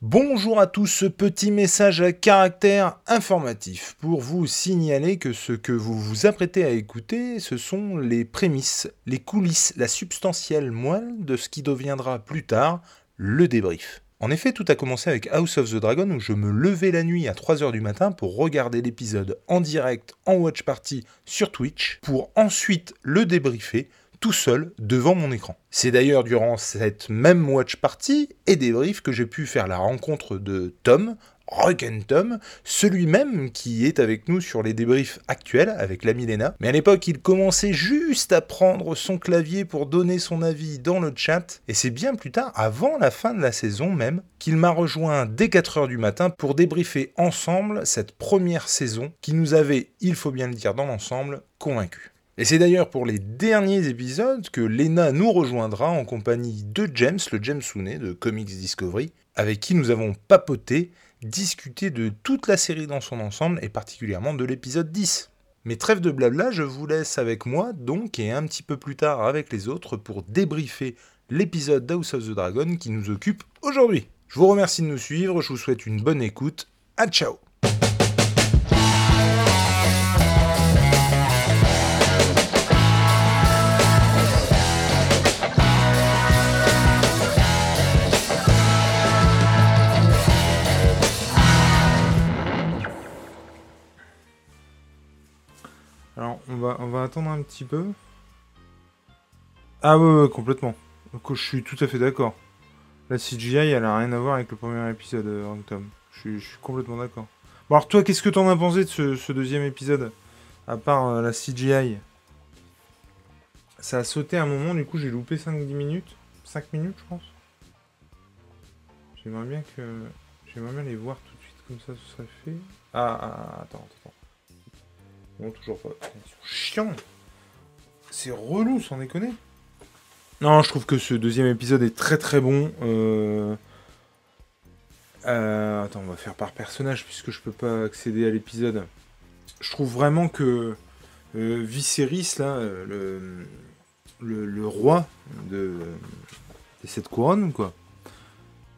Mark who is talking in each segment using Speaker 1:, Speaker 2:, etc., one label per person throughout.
Speaker 1: Bonjour à tous, ce petit message à caractère informatif pour vous signaler que ce que vous vous apprêtez à écouter, ce sont les prémices, les coulisses, la substantielle moelle de ce qui deviendra plus tard le débrief. En effet, tout a commencé avec House of the Dragon où je me levais la nuit à 3h du matin pour regarder l'épisode en direct en watch party sur Twitch pour ensuite le débriefer tout seul devant mon écran. C'est d'ailleurs durant cette même watch party et débrief que j'ai pu faire la rencontre de Tom, Rock and Tom, celui-même qui est avec nous sur les débriefs actuels avec la Milena. Mais à l'époque, il commençait juste à prendre son clavier pour donner son avis dans le chat, et c'est bien plus tard, avant la fin de la saison même, qu'il m'a rejoint dès 4h du matin pour débriefer ensemble cette première saison qui nous avait, il faut bien le dire dans l'ensemble, convaincus. Et c'est d'ailleurs pour les derniers épisodes que Lena nous rejoindra en compagnie de James, le James Sounet de Comics Discovery, avec qui nous avons papoté, discuté de toute la série dans son ensemble et particulièrement de l'épisode 10. Mais trêve de blabla, je vous laisse avec moi donc et un petit peu plus tard avec les autres pour débriefer l'épisode d'House of the Dragon qui nous occupe aujourd'hui. Je vous remercie de nous suivre, je vous souhaite une bonne écoute, à ciao
Speaker 2: on va attendre un petit peu. Ah ouais, ouais, complètement. Je suis tout à fait d'accord. La CGI, elle a rien à voir avec le premier épisode, euh, Tom. Je suis, je suis complètement d'accord. Bon, alors toi, qu'est-ce que t'en as pensé de ce, deuxième épisode À part euh, la CGI. Ça a sauté un moment, du coup, j'ai loupé 5-10 minutes. 5 minutes, je pense. J'aimerais bien que... J'aimerais bien les voir tout de suite, comme ça, ce serait fait. Ah, ah, ah, attends. Non, toujours pas. Chiants. C'est relou, sans déconner. Non, je trouve que ce deuxième épisode est très très bon. Euh... euh, Attends, on va faire par personnage puisque je peux pas accéder à l'épisode. Je trouve vraiment que euh, Viserys, là, euh, le, le, le roi de, de cette couronne, quoi.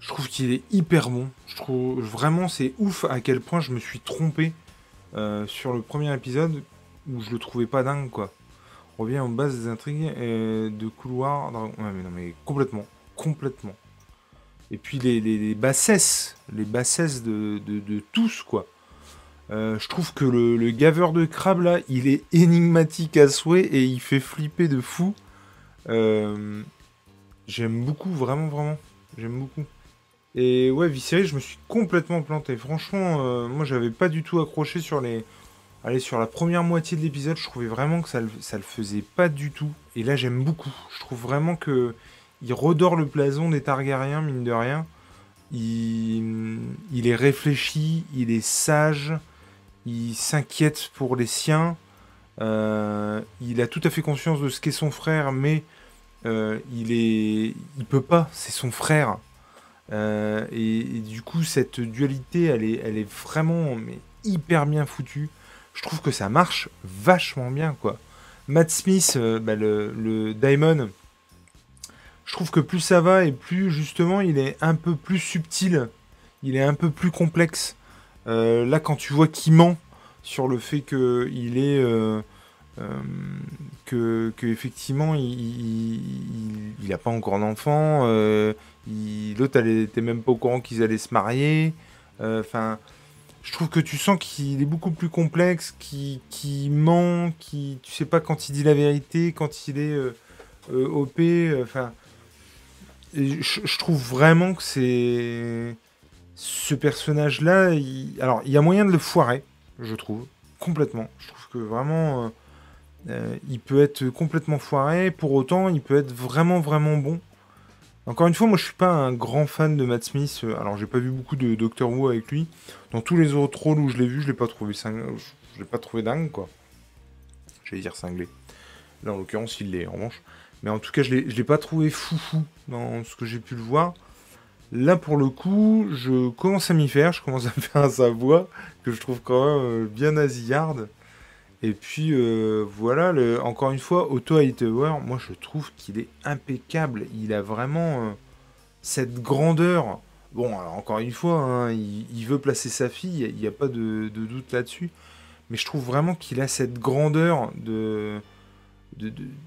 Speaker 2: Je trouve qu'il est hyper bon. Je trouve vraiment c'est ouf à quel point je me suis trompé euh, sur le premier épisode où je le trouvais pas dingue quoi. On revient aux bases des intrigues de couloirs. Ouais mais non mais complètement, complètement. Et puis les, bassesses, les bassesses de, tous quoi. Euh, je trouve que le, le, gaveur de crabe là, il est énigmatique à souhait et il fait flipper de fou. Euh, J'aime beaucoup, vraiment, vraiment. J'aime beaucoup. Et ouais, Viserys, je me suis complètement planté. Franchement, euh, moi, j'avais pas du tout accroché sur les. Allez, sur la première moitié de l'épisode, je trouvais vraiment que ça, ça le faisait pas du tout. Et là, j'aime beaucoup. Je trouve vraiment que il redore le blason des Targaryens, mine de rien. Il, il est réfléchi, il est sage, il s'inquiète pour les siens. Euh, il a tout à fait conscience de ce qu'est son frère, mais euh, il est, il peut pas. C'est son frère. Euh, et, du coup, cette dualité, elle est, elle est vraiment mais, hyper bien foutue. Je trouve que ça marche vachement bien, quoi. Matt Smith, euh, bah, le, le Diamond, je trouve que plus ça va et plus justement il est un peu plus subtil, il est un peu plus complexe. Euh, là, quand tu vois qu'il ment sur le fait qu'il est. Euh, que, effectivement il n'a pas encore d'enfant, euh, l'autre était même pas au courant qu'ils allaient se marier. Enfin, euh, je trouve que tu sens qu'il est beaucoup plus complexe, qu'il qui ment, qui tu sais pas quand il dit la vérité, quand il est OP. Enfin, je, trouve vraiment que c'est ce personnage-là. Alors, il y a moyen de le foirer, je trouve, complètement. Je trouve que vraiment il peut être complètement foiré, pour autant, il peut être vraiment, vraiment bon. Encore une fois, moi je suis pas un grand fan de Matt Smith. Euh, alors j'ai pas vu beaucoup de Doctor Who avec lui. Dans tous les autres rôles où je l'ai vu, je l'ai pas trouvé je l'ai pas trouvé dingue quoi. J'allais dire cinglé. Là en l'occurrence il l'est en revanche. Mais en tout cas je l'ai, pas trouvé foufou dans ce que j'ai pu le voir. Là pour le coup, je commence à m'y faire, je commence à faire à sa voix que je trouve quand même euh, bien nasillarde. Et puis euh, voilà, encore une fois, Otto Hightower, moi je trouve qu'il est impeccable. Il a vraiment euh, cette grandeur Bon, alors encore une fois, hein, il, veut placer sa fille, il n'y a, pas de, doute là-dessus. Mais je trouve vraiment qu'il a cette grandeur, de,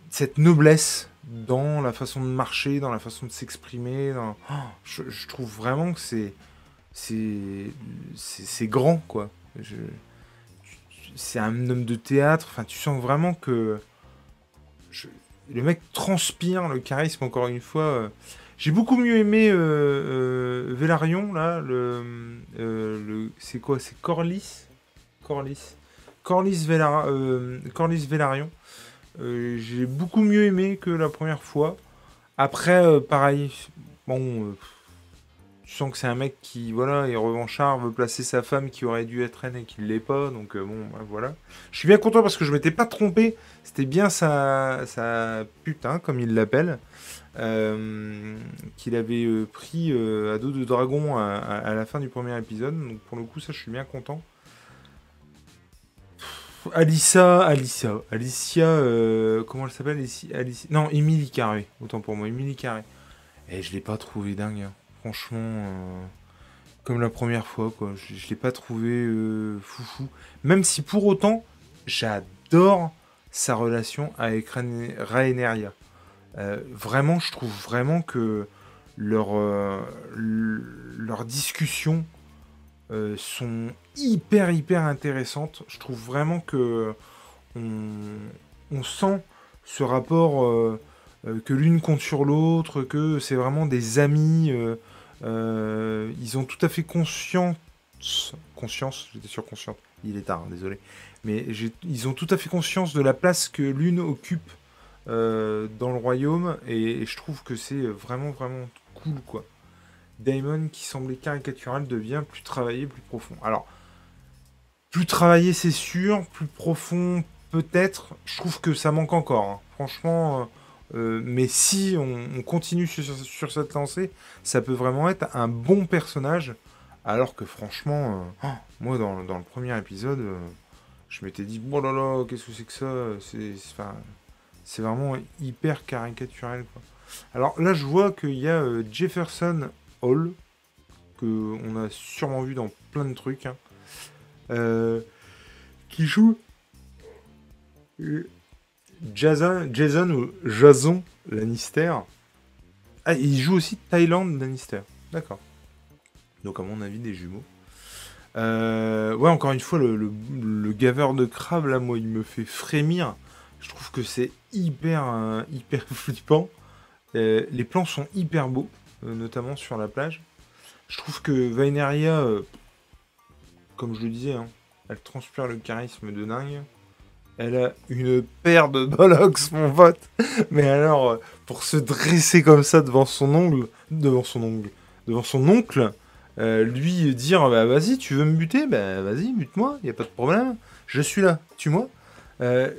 Speaker 2: cette noblesse dans la façon de marcher, dans la façon de s'exprimer. Oh, je, trouve vraiment que c'est grand, quoi. C'est un homme de théâtre. Enfin, tu sens vraiment que le mec transpire le charisme, encore une fois. Euh, j'ai beaucoup mieux aimé euh, euh, Velarion, là. Le, le, c'est quoi? C'est Corlys? Corlys. Corlys, Velar, Corlys Velarion. J'ai beaucoup mieux aimé que la première fois. Après, pareil, bon, tu sens que c'est un mec qui, voilà, est revanchard, veut placer sa femme qui aurait dû être reine et qui ne l'est pas. Donc, euh, bon, bah, voilà. Je suis bien content parce que je m'étais pas trompé. C'était bien sa, sa putain, comme il l'appelle, euh, qu'il avait euh, pris à dos de dragon à, la fin du premier épisode. Donc, pour le coup, ça, je suis bien content. Alissa, Alicia, Alicia, comment elle s'appelle Alicia, Non, Emily Carré, autant pour moi, Emily Carré. Et je l'ai pas trouvé dingue. Hein franchement, euh, comme la première fois. Je, ne l'ai pas trouvé euh, foufou. Même si pour autant, j'adore sa relation avec Rhaenerys. Euh, vraiment, je trouve vraiment que leurs leur discussions sont hyper hyper intéressantes. Je trouve vraiment que on, sent ce rapport que l'une compte sur l'autre, que c'est vraiment des amis. Ils ont tout à fait conscience, conscience, j'étais sûr consciente, il est tard, hein, désolé, mais ils ont tout à fait conscience de la place que l'une occupe euh, dans le royaume, et, je trouve que c'est vraiment, vraiment cool, quoi. Daemon, qui semblait caricatural, devient plus travaillé, plus profond. Alors, plus travaillé, c'est sûr, plus profond, peut-être. Je trouve que ça manque encore. Hein. Franchement, euh, mais si on, continue sur, cette lancée, ça peut vraiment être un bon personnage. Alors que franchement, euh, oh, moi dans, le premier épisode, euh, je m'étais dit, oh là là, qu'est-ce que c'est que ça C'est vraiment hyper caricatural. Alors là, je vois qu'il y a Jefferson Hall, que on a sûrement vu dans plein de trucs, hein, qui joue Jason, Jason ou Jason Lannister. Ah, il joue aussi Thailand Lannister. D'accord. Donc, à mon avis, des jumeaux. Euh, ouais, encore une fois, le, gaveur de crabe, là, moi, il me fait frémir. Je trouve que c'est hyper, euh, hyper flippant. Euh, les plans sont hyper beaux, notamment sur la plage. Je trouve que Vaineria, comme je le disais, hein, elle transpire le charisme de dingue. Elle a une paire de bollocks, mon pote. Mais alors, euh, pour se dresser comme ça devant son ongle, devant son ongle, devant son oncle, euh, lui dire bah vas-y, tu veux me buter? Bah vas-y, bute-moi, y a pas de problème. Je suis là, tue-moi. Euh,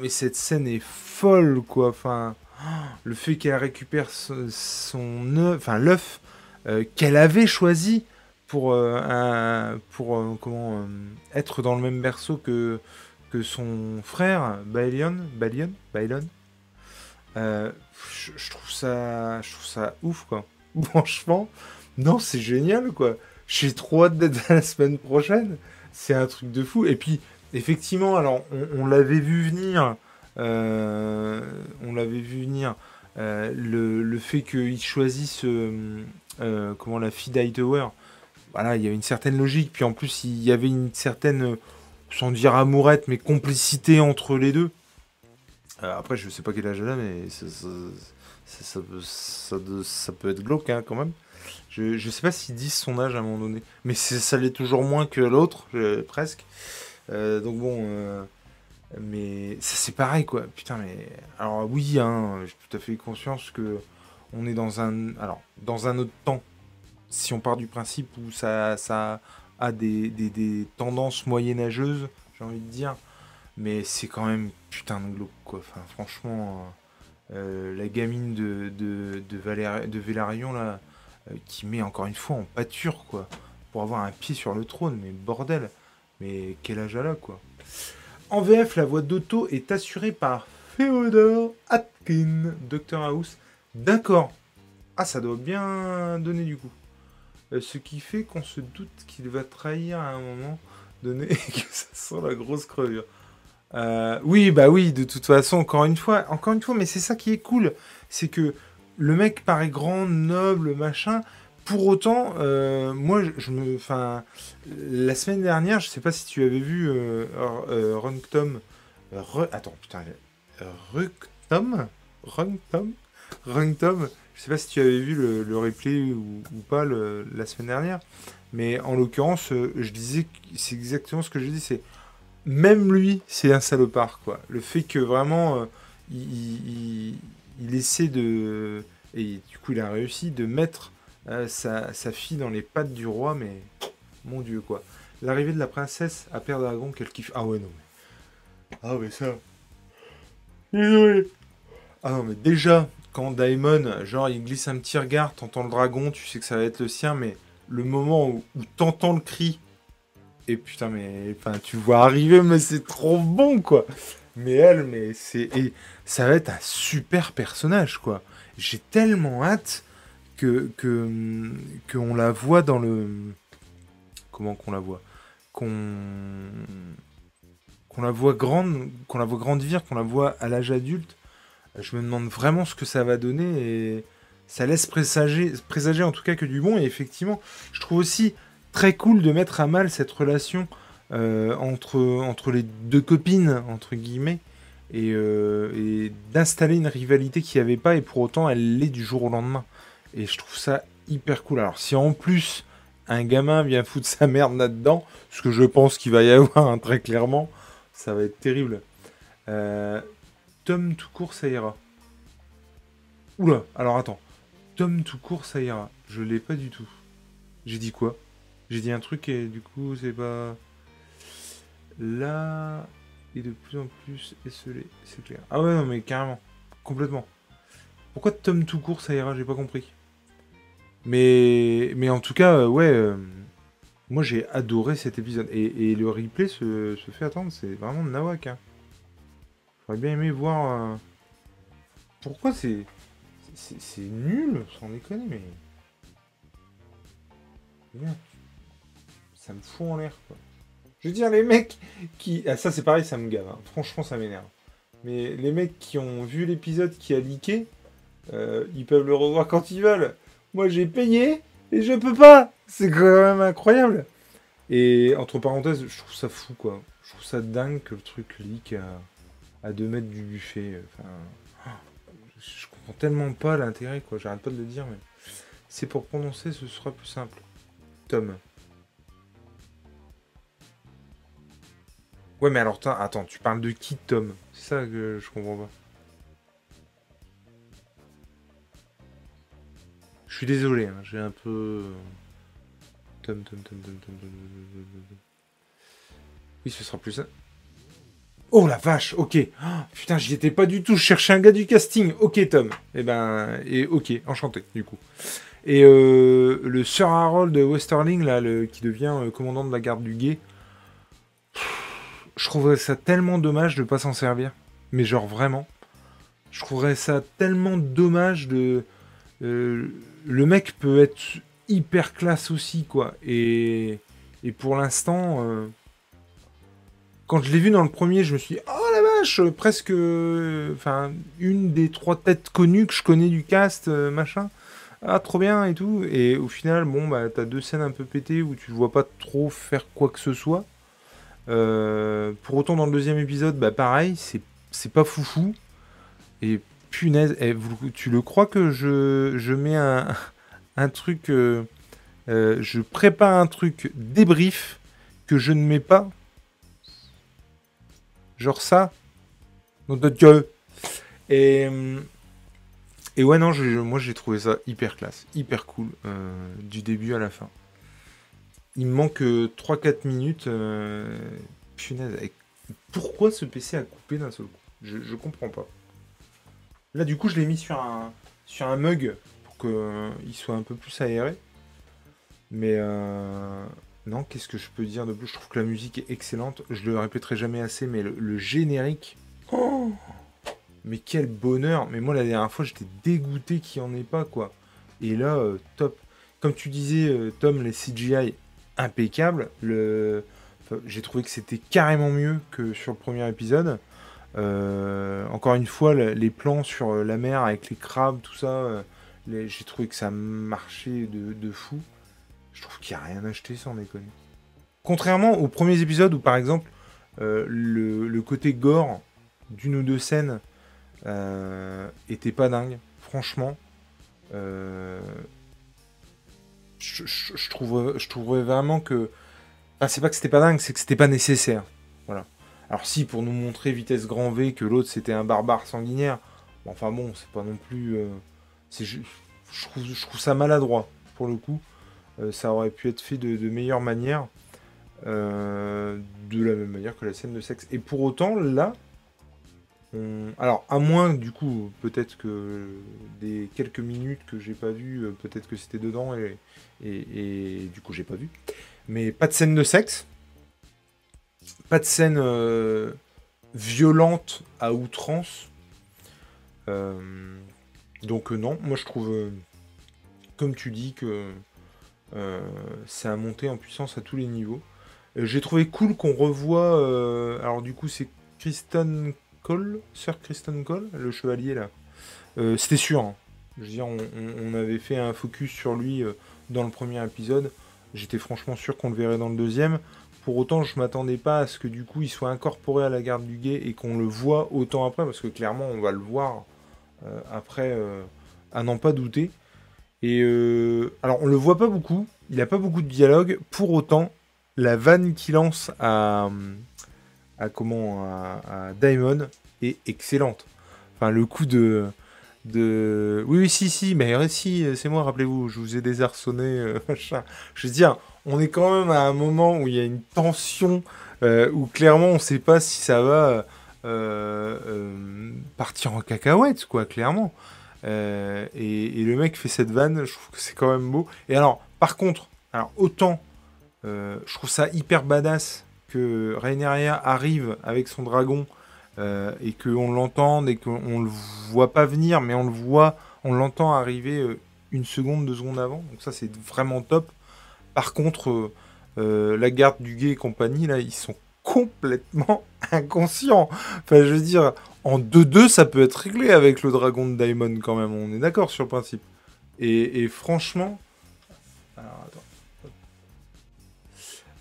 Speaker 2: mais cette scène est folle, quoi. Le fait qu'elle récupère son, œuf, enfin l'œuf qu'elle avait choisi pour, pour comment être dans le même berceau que son frère, Baelion, Baelion, Baelion euh, je, trouve ça, je trouve ça ouf, quoi. Franchement, non, c'est génial, quoi. J'ai trop hâte d'être la semaine prochaine. C'est un truc de fou. Et puis, effectivement, alors, on, l'avait vu venir. Euh, on l'avait vu venir. Euh, le, le, fait qu'il choisisse comment la fille d'Hightower, voilà, il y avait une certaine logique. Puis en plus, il y avait une certaine sans dire amourette, mais complicité entre les deux. Euh, après, je sais pas quel âge elle a, mais ça, peut être glauque hein, quand même. Je, sais pas s'ils disent son âge à un moment donné, mais ça l'est toujours moins que l'autre, presque. Euh, donc bon, euh, mais c'est pareil quoi. Putain, mais alors oui, hein, j'ai tout à fait conscience que on est dans un, alors dans un autre temps. Si on part du principe où ça, ça a des, tendances moyenâgeuses, j'ai envie de dire. Mais c'est quand même putain de glauque, quoi. Enfin, franchement, euh, la gamine de, de, de, de Vélarion, là, euh, qui met encore une fois en pâture, quoi, pour avoir un pied sur le trône, mais bordel. Mais quel âge elle a, quoi. En VF, la voix d'Otto est assurée par Theodore Atkin, Dr House. D'accord. Ah, ça doit bien donner du coup. Euh, ce qui fait qu'on se doute qu'il va trahir à un moment donné et que ça sent la grosse crevure. Euh, oui, bah oui, de toute façon, encore une fois, encore une fois, mais c'est ça qui est cool, c'est que le mec paraît grand, noble, machin. Pour autant, euh, moi, je, me, enfin, la semaine dernière, je sais pas si tu avais vu euh, euh Runktom, attends, putain, Runktom, Runktom, Runktom. Je sais pas si tu avais vu le, replay ou, pas la semaine dernière, mais en l'occurrence, je disais, c'est exactement ce que je dis, c'est même lui, c'est un salopard, quoi. Le fait que vraiment, il, il essaie de. Et du coup, il a réussi de mettre euh, sa, fille dans les pattes du roi, mais. Mon dieu, quoi. L'arrivée de la princesse à Père Dragon, qu'elle kiffe. Ah ouais, non, mais. Ah, mais ça. Ah non, mais déjà, quand Daimon, genre, il glisse un petit regard, t'entends le dragon, tu sais que ça va être le sien, mais le moment où, t'entends le cri, et putain, mais. Enfin, tu vois arriver, mais c'est trop bon, quoi. Mais elle, mais c'est. Ça va être un super personnage, quoi. J'ai tellement hâte que que qu'on la voit dans le. Comment qu'on la voit? Qu'on qu'on la voit grande, qu'on la voit grandir, qu'on la voit à l'âge adulte. Je me demande vraiment ce que ça va donner et ça laisse présager, présager en tout cas que du bon. Et effectivement, je trouve aussi très cool de mettre à mal cette relation euh, entre, les deux copines, entre guillemets, et, euh, d'installer une rivalité qu'il n'y avait pas, et pour autant elle l'est du jour au lendemain. Et je trouve ça hyper cool. Alors si en plus un gamin vient foutre sa merde là-dedans, ce que je pense qu'il va y avoir hein, très clairement, ça va être terrible. Euh, Tom tout court, ça ira. Oula, alors attends. Tom tout court, ça ira. Je l'ai pas du tout. J'ai dit quoi? J'ai dit un truc et du coup, c'est pas. Là, est de plus en plus esselé, c'est clair. Ah ouais, non, mais carrément. Complètement. Pourquoi Tom tout court, ça ira? J'ai pas compris. Mais, mais en tout cas, euh, ouais, euh, moi j'ai adoré cet épisode. Et, le replay se, fait attendre, c'est vraiment nawak. Hein. J'aurais bien aimé voir. Euh, pourquoi c'est. C'est nul, sans déconner, mais. Ça me fout en l'air, quoi. Je veux dire, les mecs qui. Ah, ça, c'est pareil, ça me gave. Hein. Franchement, ça m'énerve. Mais les mecs qui ont vu l'épisode qui a leaké, euh, ils peuvent le revoir quand ils veulent. Moi, j'ai payé et je peux pas. C'est quand même incroyable. Et entre parenthèses, je trouve ça fou, quoi. Je trouve ça dingue que le truc leak à, à 2 mètres du buffet. Enfin, je comprends tellement pas l'intérêt, quoi. J'arrête pas de le dire, mais c'est pour prononcer, ce sera plus simple. Tom. Ouais, mais alors, attends, tu parles de qui, Tom? C'est ça que je comprends pas. Je suis désolé, hein, j'ai un peu... Tom, Tom, Tom, Tom, Tom, Tom, Oui, ce sera plus ça. Oh la vache, ok. putain, j'y étais pas du tout. Je cherchais un gars du casting. Ok, Tom. Et ben, et ok, enchanté, du coup. Et le Sir Harold Westerling, là, qui devient commandant de la garde du guet, je trouverais ça tellement dommage de pas s'en servir. Mais genre vraiment. Je trouverais ça tellement dommage de. Euh, le mec peut être hyper classe aussi, quoi. Et, et pour l'instant, euh, quand je l'ai vu dans le premier, je me suis dit, oh la vache, presque. Enfin, une des trois têtes connues que je connais du cast, euh, machin. Ah, trop bien et tout. Et au final, bon, bah, t'as deux scènes un peu pétées où tu ne vois pas trop faire quoi que ce soit. Euh, pour autant, dans le deuxième épisode, bah pareil, c'est pas foufou. Et punaise, eh, tu le crois que je, mets un, un truc. Euh, euh, je prépare un truc débrief que je ne mets pas. Genre ça. Et. Et ouais, non, moi j'ai trouvé ça hyper classe, hyper cool, du début à la fin. Il me manque 3-4 euh, minutes. Euh, punaise, pourquoi ce PC a coupé d'un seul coup? Je, je comprends pas. Là, du coup, je l'ai mis sur un, sur un mug pour qu'il euh, soit un peu plus aéré. Mais non, qu'est-ce que je peux dire de plus? Je trouve que la musique est excellente. Je le répéterai jamais assez, mais le, générique. Oh mais quel bonheur Mais moi, la dernière fois, j'étais dégoûté qu'il n'y en ait pas, quoi. Et là, top comme tu disais, euh, Tom, les CGI impeccables. Le... J'ai trouvé que c'était carrément mieux que sur le premier épisode. Euh, encore une fois, les plans sur la mer avec les crabes, tout ça, j'ai trouvé que ça marchait de, fou. Je trouve qu'il n'y a rien à acheter sans déconner. Contrairement aux premiers épisodes où, par exemple, le, côté gore d'une ou deux scènes était pas dingue, franchement. Euh, je, je, je, trouve, je trouverais vraiment que. Enfin, c'est pas que c'était pas dingue, c'est que c'était pas nécessaire. Voilà. Alors, si pour nous montrer vitesse grand V que l'autre c'était un barbare sanguinaire, enfin bon, c'est pas non plus. Euh, trouve, je trouve ça maladroit, pour le coup. Euh, ça aurait pu être fait de, meilleure manière. de la même manière que la scène de sexe. Et pour autant, là, alors, à moins, du coup, peut-être que des quelques minutes que j'ai pas vu, euh, peut-être que c'était dedans et, et, du coup, j'ai pas vu. Mais pas de scène de sexe. Pas de scène euh, violente à outrance. Euh, donc, non, moi je trouve, comme tu dis, que c'est à monter en puissance à tous les niveaux. j'ai trouvé cool qu'on revoie. alors, du coup, c'est Kristen Cole, Sir Kristen Cole, le chevalier là. Euh, c'était sûr. Hein. Je veux dire, on, avait fait un focus sur lui euh, dans le premier épisode. J'étais franchement sûr qu'on le verrait dans le deuxième. Pour autant, je m'attendais pas à ce que du coup il soit incorporé à la garde du guet et qu'on le voit autant après, parce que clairement on va le voir euh, après, à n'en pas douter. Et alors on le voit pas beaucoup, il a pas beaucoup de dialogue. Pour autant, la vanne qu'il lance à, comment à, Diamond est excellente. Enfin, le coup de oui, oui si si mais si c'est moi rappelez-vous je vous ai désarçonné euh, je veux dire on est quand même à un moment où il y a une tension euh, où clairement on sait pas si ça va euh, partir en cacahuète quoi clairement et, et, le mec fait cette vanne je trouve que c'est quand même beau et alors par contre alors autant je trouve ça hyper badass que Rhaenyra arrive avec son dragon euh, et qu'on l'entende et qu'on le voit pas venir, mais on le voit, on l'entend arriver euh, une seconde, deux secondes avant. Donc ça, c'est vraiment top. Par contre, euh, la garde du guet et compagnie, là, ils sont complètement inconscients. Enfin, je veux dire, en 2-2, ça peut être réglé avec le dragon de Daimon quand même. On est d'accord sur le principe. Et, franchement,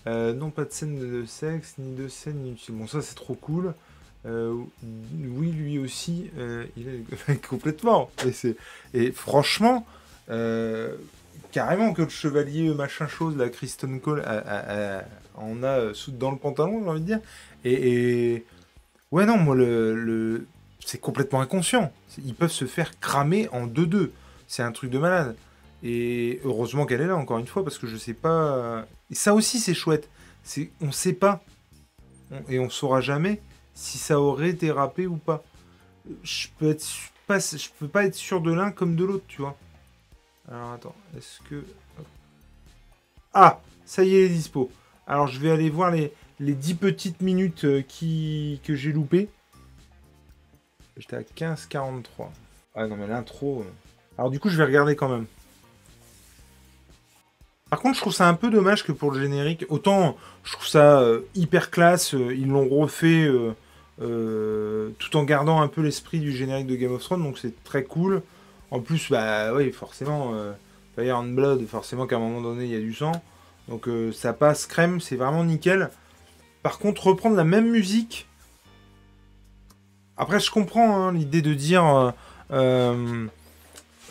Speaker 2: Euh, non, pas de scène de sexe, ni de scène inutile. Bon, ça, c'est trop cool. Euh, oui, lui aussi, euh, il est complètement. Et franchement, carrément que le chevalier machin chose, la Kristen Cole, en a dans le pantalon, j'ai envie de dire. Et, ouais, non, moi, le, c'est complètement inconscient. Ils peuvent se faire cramer en 2-2. C'est un truc de malade. Et heureusement qu'elle est là, encore une fois, parce que je sais pas. Et ça aussi, c'est chouette. C'est, on sait pas. et on saura jamais si ça aurait dérapé ou pas. Je peux pas, je peux pas être sûr de l'un comme de l'autre, tu vois. Alors attends, est-ce que. Ah Ça y est, dispo. Alors je vais aller voir les, les 10 petites minutes euh, qui, que j'ai loupées. J'étais à 15,43. Ah non, mais l'intro. Euh. Alors du coup, je vais regarder quand même. Par contre, je trouve ça un peu dommage que pour le générique, autant je trouve ça euh, hyper classe, ils l'ont refait tout en gardant un peu l'esprit du générique de Game of Thrones, donc c'est très cool. En plus, bah oui, forcément, Fire and Blood, forcément qu'à un moment donné, il y a du sang. Donc ça passe crème, c'est vraiment nickel. Par contre, reprendre la même musique. Après, je comprends hein, l'idée de dire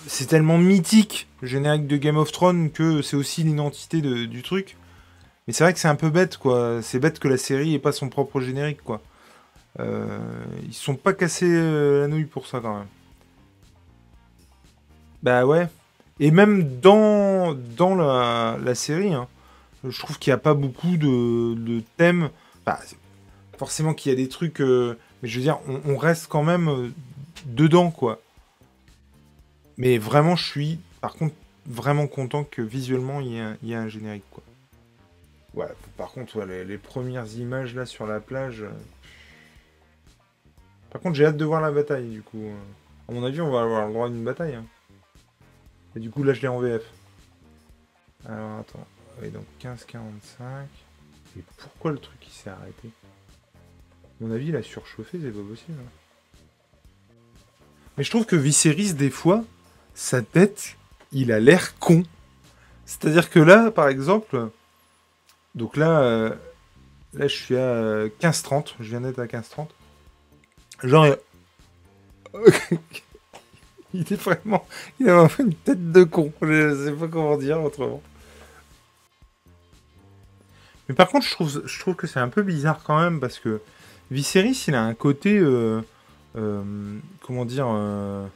Speaker 2: c'est tellement mythique le générique de Game of Thrones que c'est aussi l'identité du truc. Mais c'est vrai que c'est un peu bête, quoi. C'est bête que la série ait pas son propre générique, quoi. Euh, ils sont pas cassés euh, la nouille pour ça, quand même. Bah ouais. Et même dans, dans la, série, hein, je trouve qu'il n'y a pas beaucoup de, thèmes. Bah, forcément qu'il y a des trucs, euh, mais je veux dire, on reste quand même dedans, quoi. Mais vraiment, je suis, par contre, vraiment content que visuellement, il y ait un, générique, quoi. Ouais, par contre, les, premières images, là, sur la plage... Euh, par contre, j'ai hâte de voir la bataille, du coup. À mon avis, on va avoir le droit à une bataille. Hein. Et du coup, là, je l'ai en VF. Alors attends. Oui, donc 15,45. Et pourquoi le truc il s'est arrêté? À mon avis, il a surchauffé, c'est pas possible. hein. Mais je trouve que Viserys, des fois, sa tête, il a l'air con. C'est-à-dire que là, par exemple, donc là, euh, là je suis à 15,30. Je viens d'être à 15,30. Genre, il est vraiment, il a vraiment une tête de con. Je sais pas comment dire autrement. Mais par contre, je trouve, je trouve que c'est un peu bizarre quand même parce que Viserys, il a un côté, euh, euh, comment dire, euh,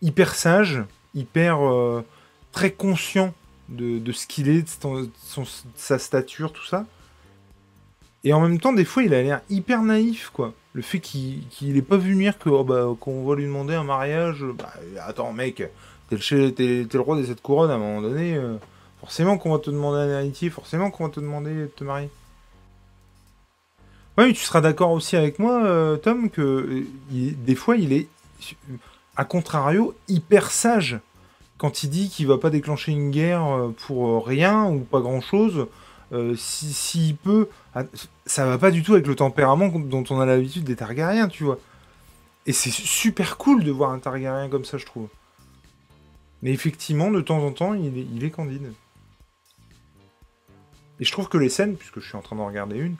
Speaker 2: hyper sage, hyper très conscient de, ce qu'il est, de sa stature, tout ça. Et en même temps, des fois, il a l'air hyper naïf, quoi. Le fait qu'il qu'il ait pas vu venir que oh, bah, qu'on va lui demander un mariage. Bah, attends, mec, t'es le, roi de cette couronne à un moment donné. euh, forcément qu'on va te demander un héritier, forcément qu'on va te demander de te marier. Ouais, mais tu seras d'accord aussi avec moi, euh, Tom, que euh, des fois, il est, à contrario, hyper sage. Quand il dit qu'il va pas déclencher une guerre pour rien ou pas grand-chose, euh, si- s'il peut, ah, ça va pas du tout avec le tempérament dont on a l'habitude des Targaryens, tu vois. Et c'est super cool de voir un Targaryen comme ça, je trouve. Mais effectivement, de temps en temps, il est, candide. Et je trouve que les scènes, puisque je suis en train d'en regarder une,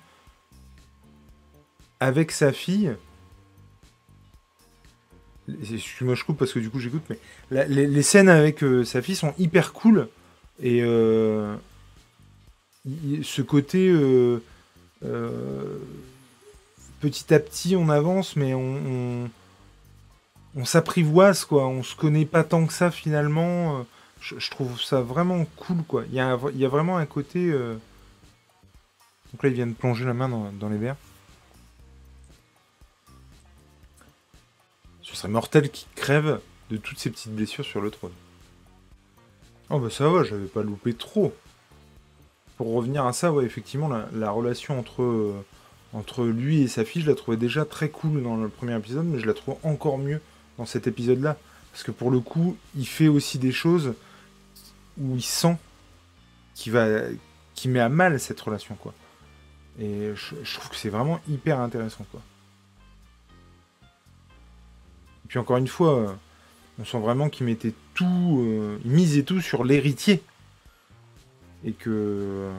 Speaker 2: avec sa fille. Excuse-moi, je coupe parce que du coup j'écoute, mais les scènes avec euh, sa fille sont hyper cool. Et euh, ce côté. euh, euh, petit à petit, on avance, mais on. on, on s'apprivoise, quoi. On se connaît pas tant que ça finalement. Euh, Je, trouve ça vraiment cool, quoi. Il y a, vraiment un côté. euh, Donc là, il vient de plonger la main dans, les verres. Ce serait mortel qui crève de toutes ces petites blessures sur le trône. Oh bah ça va, j'avais pas loupé trop. Pour revenir à ça, ouais, effectivement, la, la relation entre, euh, entre lui et sa fille, je la trouvais déjà très cool dans le premier épisode, mais je la trouve encore mieux dans cet épisode-là. Parce que pour le coup, il fait aussi des choses où il sent qu'il va, qu'il met à mal cette relation, quoi. Et je, trouve que c'est vraiment hyper intéressant. Et puis encore une fois, euh, on sent vraiment qu'il mettait tout, euh, il misait tout sur l'héritier. Et que euh,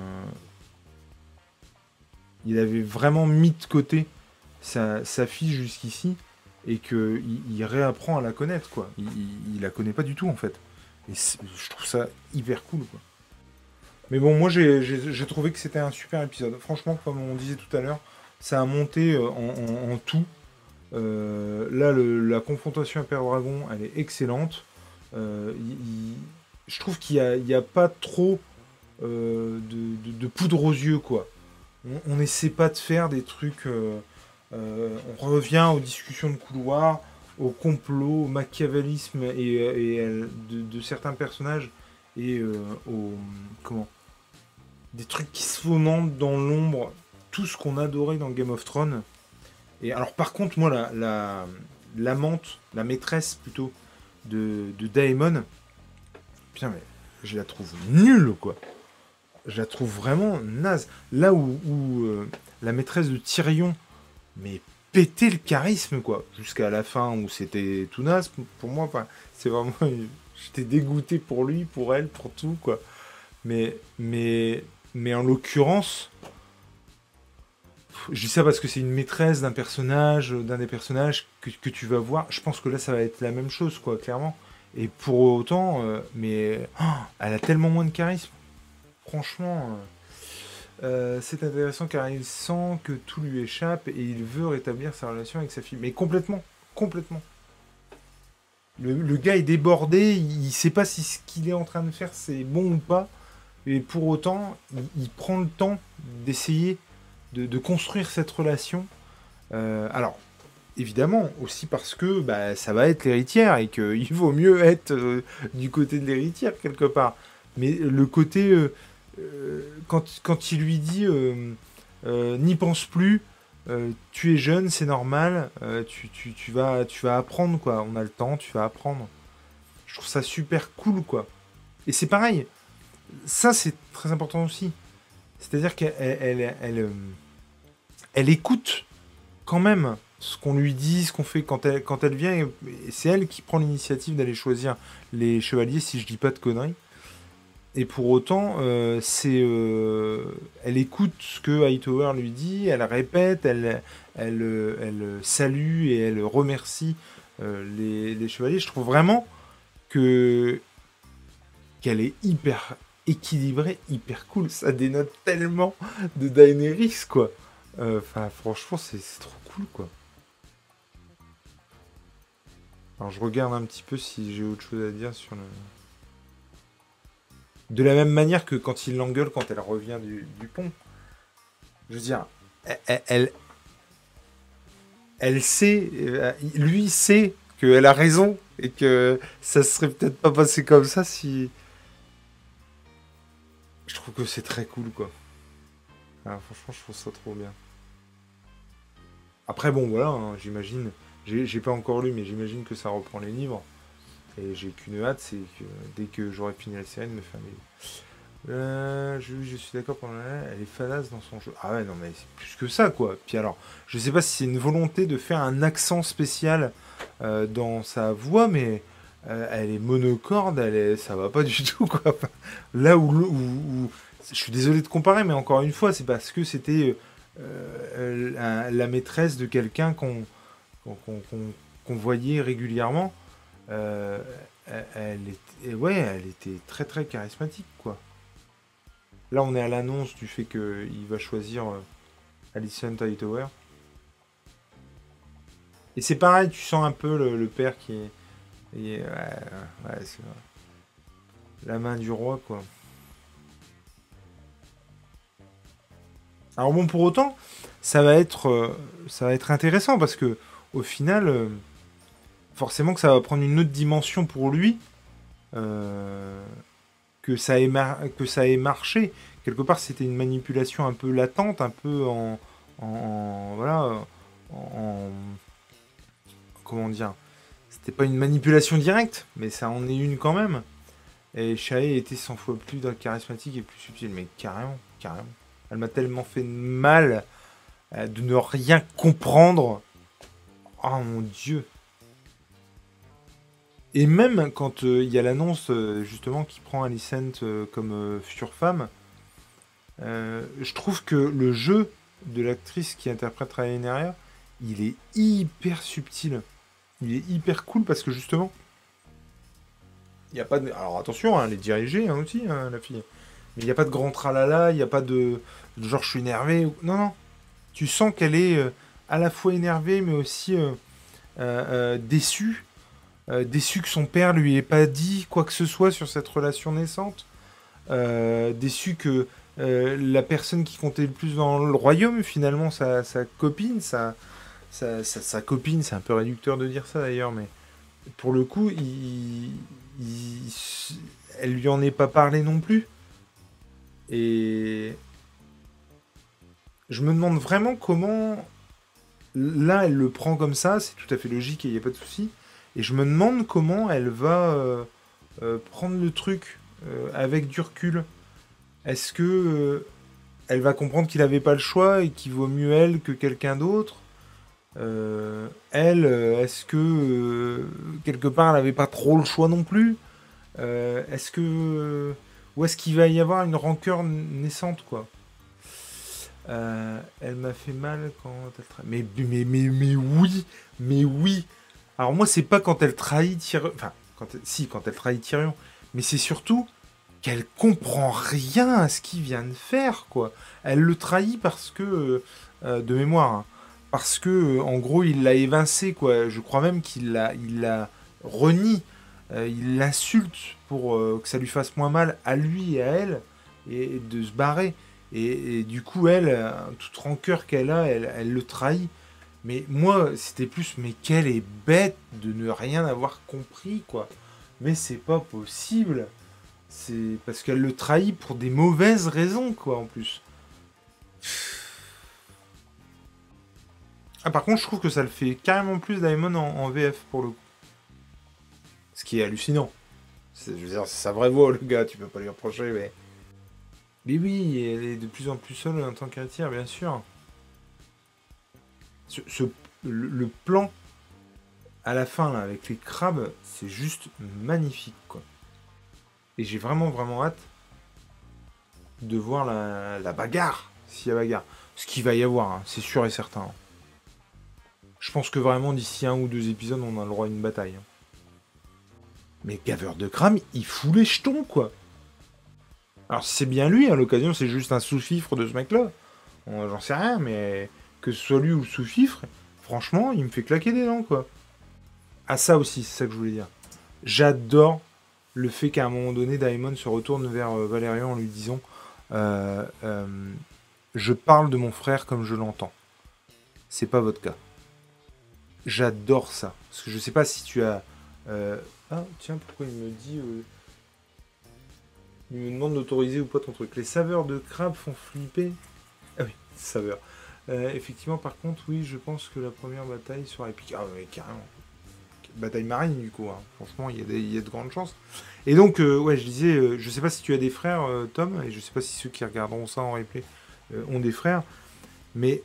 Speaker 2: il avait vraiment mis de côté sa, fille jusqu'ici et que il, réapprend à la connaître quoi. Il, il, la connaît pas du tout en fait. Et je trouve ça hyper cool quoi. Mais bon, moi j'ai- trouvé que c'était un super épisode. Franchement, comme on disait tout à l'heure, ça a monté euh, en, tout. Euh, là, le- la confrontation à Père Dragon, elle est excellente. Je trouve qu'il n'y a, pas trop de, de- poudre aux yeux, quoi. On n'essaie pas de faire des trucs. euh, euh, on revient aux discussions de couloir, au complot, au machiavélisme et, euh, de, de certains personnages et euh, au comment des trucs qui se fomentent dans l'ombre, tout ce qu'on adorait dans Game of Thrones. Et alors par contre, moi, la, la, l'amante, la maîtresse plutôt de, de Daemon, putain, mais je la trouve nulle, quoi. Je la trouve vraiment naze. Là où, euh, la maîtresse de Tyrion, mais péter le charisme, quoi. Jusqu'à la fin où c'était tout naze, pour moi, c'est vraiment. J'étais dégoûté pour lui, pour elle, pour tout, quoi. Mais, mais, mais en l'occurrence, je dis ça parce que c'est une maîtresse d'un personnage, d'un des personnages que, que tu vas voir. Je pense que là, ça va être la même chose, quoi, clairement. Et pour autant, euh, mais oh, elle a tellement moins de charisme. Franchement, euh, euh, c'est intéressant car il sent que tout lui échappe et il veut rétablir sa relation avec sa fille. Mais complètement, complètement. Le, gars est débordé, il, il sait pas si ce qu'il est en train de faire c'est bon ou pas. Et pour autant, il, prend le temps d'essayer de, construire cette relation. Euh, alors, évidemment, aussi parce que bah, ça va être l'héritière et qu'il vaut mieux être du côté de l'héritière quelque part. Mais le côté, quand, quand il lui dit euh, euh, n'y pense plus, euh, tu es jeune, c'est normal, euh, tu, tu, tu, vas, tu vas apprendre quoi, on a le temps, tu vas apprendre. Je trouve ça super cool quoi. Et c'est pareil, ça, c'est très important aussi. C'est-à-dire qu'elle elle, elle, elle, écoute quand même ce qu'on lui dit, ce qu'on fait quand elle, quand elle vient. Et c'est elle qui prend l'initiative d'aller choisir les chevaliers, si je dis pas de conneries. Et pour autant, euh, c'est, euh, elle écoute ce que Hightower lui dit, elle répète, elle, elle, elle salue et elle remercie euh, les, chevaliers. Je trouve vraiment que qu'elle est hyper équilibrée, hyper cool. Ça dénote tellement de Daenerys, quoi. Enfin, franchement, c'est trop cool, quoi. Alors, je regarde un petit peu si j'ai autre chose à dire sur le. De la même manière que quand il l'engueule quand elle revient du, pont. Je veux dire, elle, elle, sait, euh, lui sait qu'elle a raison et que ça serait peut-être pas passé comme ça si. Je trouve que c'est très cool quoi. Ah, franchement, je trouve ça trop bien. Après, bon, voilà, hein, j'imagine. J'ai pas encore lu, mais j'imagine que ça reprend les livres. Et j'ai qu'une hâte, c'est que dès que j'aurai fini la série, de me faire euh, je, suis d'accord pour elle est fadasse dans son jeu. Ah ouais, non, mais c'est plus que ça, quoi. Puis alors, je sais pas si c'est une volonté de faire un accent spécial euh, dans sa voix, mais euh, elle est monocorde, elle est, ça va pas du tout, quoi. Là où, je suis désolé de comparer, mais encore une fois, c'est parce que c'était la maîtresse de quelqu'un qu'on voyait régulièrement. Euh, elle, était, ouais, elle était très très charismatique, quoi. Là, on est à l'annonce du fait qu'il va choisir euh, Alison Hightower. Et c'est pareil, tu sens un peu le, père qui est. c'est La main du roi, quoi. Alors bon, pour autant, ça va être, euh, ça va être intéressant parce que au final, forcément que ça va prendre une autre dimension pour lui. Euh, que, ça ait marché. Quelque part, c'était une manipulation un peu latente, un peu en. voilà. En, comment dire C'était pas une manipulation directe, mais ça en est une quand même. Et Shae était 100 fois plus charismatique et plus subtil. Mais carrément, carrément. Elle m'a tellement fait mal euh, de ne rien comprendre. Oh mon dieu. Et même quand euh, il y a l'annonce euh, justement qui prend Alicent euh, comme future femme, je trouve que le jeu de l'actrice qui interprète Rhaenyra, il est hyper subtil. Il est hyper cool parce que justement, il n'y a pas de... Alors attention, hein, elle est dirigée hein, aussi, hein, la fille. Mais il n'y a pas de grand tralala, il n'y a pas de... genre je suis énervé. Non, non. Tu sens qu'elle est à la fois énervée mais aussi déçue euh, déçu que son père lui ait pas dit quoi que ce soit sur cette relation naissante, euh, déçu que euh, la personne qui comptait le plus dans le royaume, finalement, sa, copine, sa, sa, copine, c'est un peu réducteur de dire ça d'ailleurs, mais pour le coup, il, elle lui en est pas parlé non plus. Et je me demande vraiment comment. Là, elle le prend comme ça, c'est tout à fait logique et il n'y a pas de souci. Et je me demande comment elle va euh, euh, prendre le truc euh, avec du recul. Est-ce que elle va comprendre qu'il n'avait pas le choix et qu'il vaut mieux elle que quelqu'un d'autre? Elle, est-ce que quelque part elle n'avait pas trop le choix non plus? Est-ce que ou est-ce qu'il va y avoir une rancœur naissante quoi? Elle m'a fait mal quand elle mais, mais mais mais oui, mais oui. Alors moi, c'est pas quand elle trahit Tyrion, enfin, quand si, quand elle trahit Tyrion, mais c'est surtout qu'elle comprend rien à ce qu'il vient de faire, quoi. Elle le trahit parce que, euh, de mémoire, hein, parce que, euh, en gros, il l'a évincé, quoi. Je crois même qu'il l'a, il renie, euh, il l'insulte pour que ça lui fasse moins mal à lui et à elle, et, de se barrer. Et, du coup, elle, toute rancœur qu'elle a, elle, elle le trahit. Mais moi, c'était plus, mais quelle est bête de ne rien avoir compris, quoi. Mais c'est pas possible. C'est parce qu'elle le trahit pour des mauvaises raisons, quoi, en plus. Ah, par contre, je trouve que ça le fait carrément plus Daemon en, VF, pour le coup. Ce qui est hallucinant. je veux dire, c'est sa vraie voix, le gars, tu peux pas lui reprocher, mais... Mais oui, elle est de plus en plus seule en tant qu'héritière, bien sûr. Le, plan à la fin, là, avec les crabes, c'est juste magnifique, quoi. Et j'ai vraiment, vraiment hâte de voir la, bagarre, s'il y a bagarre. Ce qu'il va y avoir, hein, c'est sûr et certain. Je pense que vraiment, d'ici un ou deux épisodes, on a le droit à une bataille. Hein. Mais gaveur de crâne, il fout les jetons, quoi. Alors, c'est bien lui, à l'occasion, c'est juste un sous-fifre de ce mec-là. J'en sais rien, mais que ce soit lui ou sous-fifre, franchement, il me fait claquer des dents, quoi. Ah, ça aussi, c'est ça que je voulais dire. J'adore le fait qu'à un moment donné, Daimon se retourne vers euh, Valérian en lui disant euh, euh, Je parle de mon frère comme je l'entends. C'est pas votre cas. J'adore ça. Parce que je sais pas si tu as. Ah, tiens, pourquoi il me dit. Il me demande d'autoriser ou pas ton truc. Les saveurs de crabe font flipper. Ah oui, saveurs. Effectivement, par contre, oui, je pense que la première bataille sera épique. Ah oui, carrément bataille marine du coup. Hein. Franchement, il y, a de grandes chances. Et donc, euh, ouais, je disais, euh, je sais pas si tu as des frères, euh, Tom, et je sais pas si ceux qui regarderont ça en replay ont des frères, mais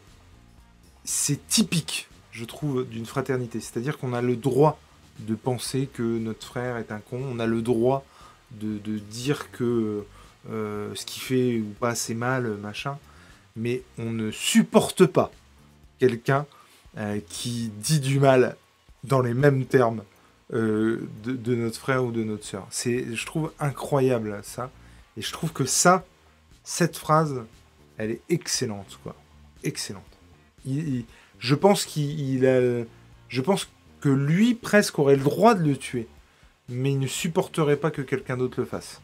Speaker 2: c'est typique, je trouve, d'une fraternité. C'est-à-dire qu'on a le droit de penser que notre frère est un con, on a le droit de, dire que ce qu'il fait ou pas c'est mal, machin, mais on ne supporte pas quelqu'un qui dit du mal dans les mêmes termes euh, de, notre frère ou de notre sœur. C'est, je trouve incroyable ça. Et je trouve que ça, cette phrase, elle est excellente, quoi. Excellente. je pense qu'il a, je pense que lui presque aurait le droit de le tuer, mais il ne supporterait pas que quelqu'un d'autre le fasse.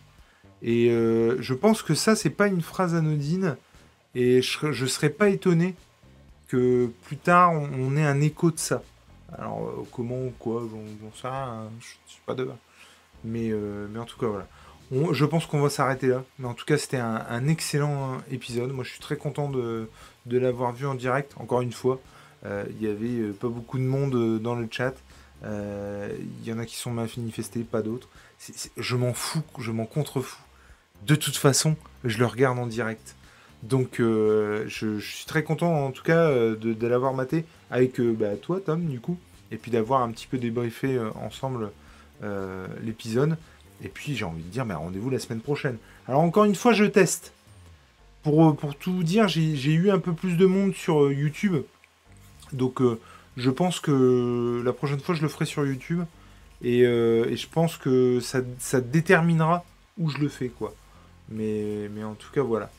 Speaker 2: Et euh, je pense que ça, c'est pas une phrase anodine, et je, je serais pas étonné que plus tard on ait un écho de ça. Alors, euh, comment ou quoi, j'en sais rien, je suis pas de Mais, euh, mais en tout cas, voilà. je pense qu'on va s'arrêter là. Mais en tout cas, c'était un, excellent épisode. Moi, je suis très content de, l'avoir vu en direct, encore une fois. Euh, il y avait pas beaucoup de monde dans le chat. Il y en a qui sont manifestés, pas d'autres. je m'en fous, je m'en contrefous. De toute façon, je le regarde en direct. Donc euh, je, suis très content en tout cas euh, de, l'avoir maté avec euh, bah, toi Tom du coup et puis d'avoir un petit peu débriefé ensemble l'épisode et puis j'ai envie de dire bah, rendez-vous la semaine prochaine. Alors encore une fois je teste. Pour, tout dire j'ai eu un peu plus de monde sur YouTube donc je pense que la prochaine fois je le ferai sur YouTube et, je pense que ça, déterminera où je le fais quoi. Mais, mais en tout cas voilà.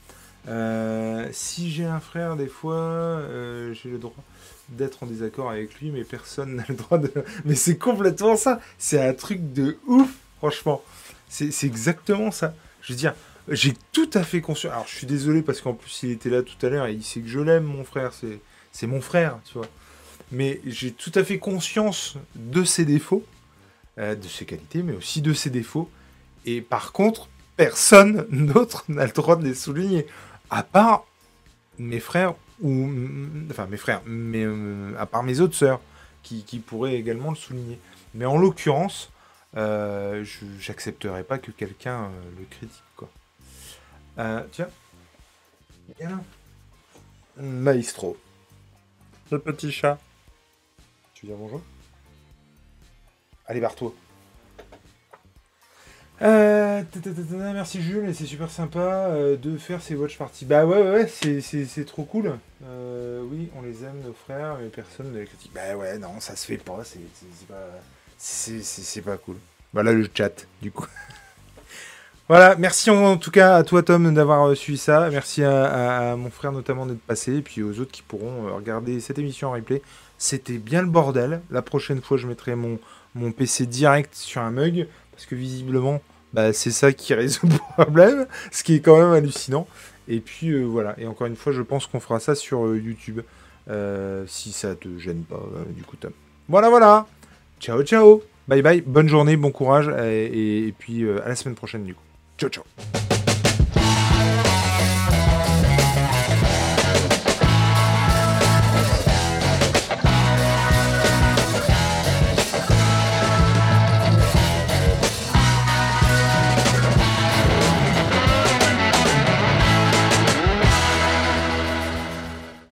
Speaker 2: Euh, si j'ai un frère, des fois, euh, j'ai le droit d'être en désaccord avec lui, mais personne n'a le droit de. Mais c'est complètement ça. C'est un truc de ouf, franchement. C'est exactement ça. Je veux dire, j'ai tout à fait conscience. Alors, je suis désolé parce qu'en plus, il était là tout à l'heure et il sait que je l'aime, mon frère. C'est mon frère, tu vois. Mais j'ai tout à fait conscience de ses défauts, euh, de ses qualités, mais aussi de ses défauts. Et par contre, personne d'autre n'a le droit de les souligner à part mes frères ou enfin mes frères, mais euh, à part mes autres sœurs qui, pourraient également le souligner. Mais en l'occurrence, euh, j'accepterai pas que quelqu'un euh, le critique quoi. tiens, viens Maestro, le petit chat. Tu viens bonjour? Allez, barre-toi. Euh, merci Jules, c'est super sympa euh, de faire ces watch parties. Bah ouais, ouais, c'est trop cool. Euh, oui, on les aime, nos frères, mais personne ne les critique. Bah ouais, non, ça se fait pas, c'est pas, pas cool. Voilà le chat, du coup. voilà, merci en, tout cas à toi Tom d'avoir suivi ça. Merci à, mon frère notamment d'être passé, et puis aux autres qui pourront regarder cette émission en replay. C'était bien le bordel. La prochaine fois, je mettrai mon, mon PC direct sur un mug parce que visiblement, bah, c'est ça qui résout le problème, ce qui est quand même hallucinant. Et puis euh, voilà, et encore une fois, je pense qu'on fera ça sur euh, YouTube, euh, si ça te gêne pas, du coup. Voilà, voilà Ciao, ciao Bye bye, bonne journée, bon courage, et puis à la semaine prochaine, du coup. Ciao, ciao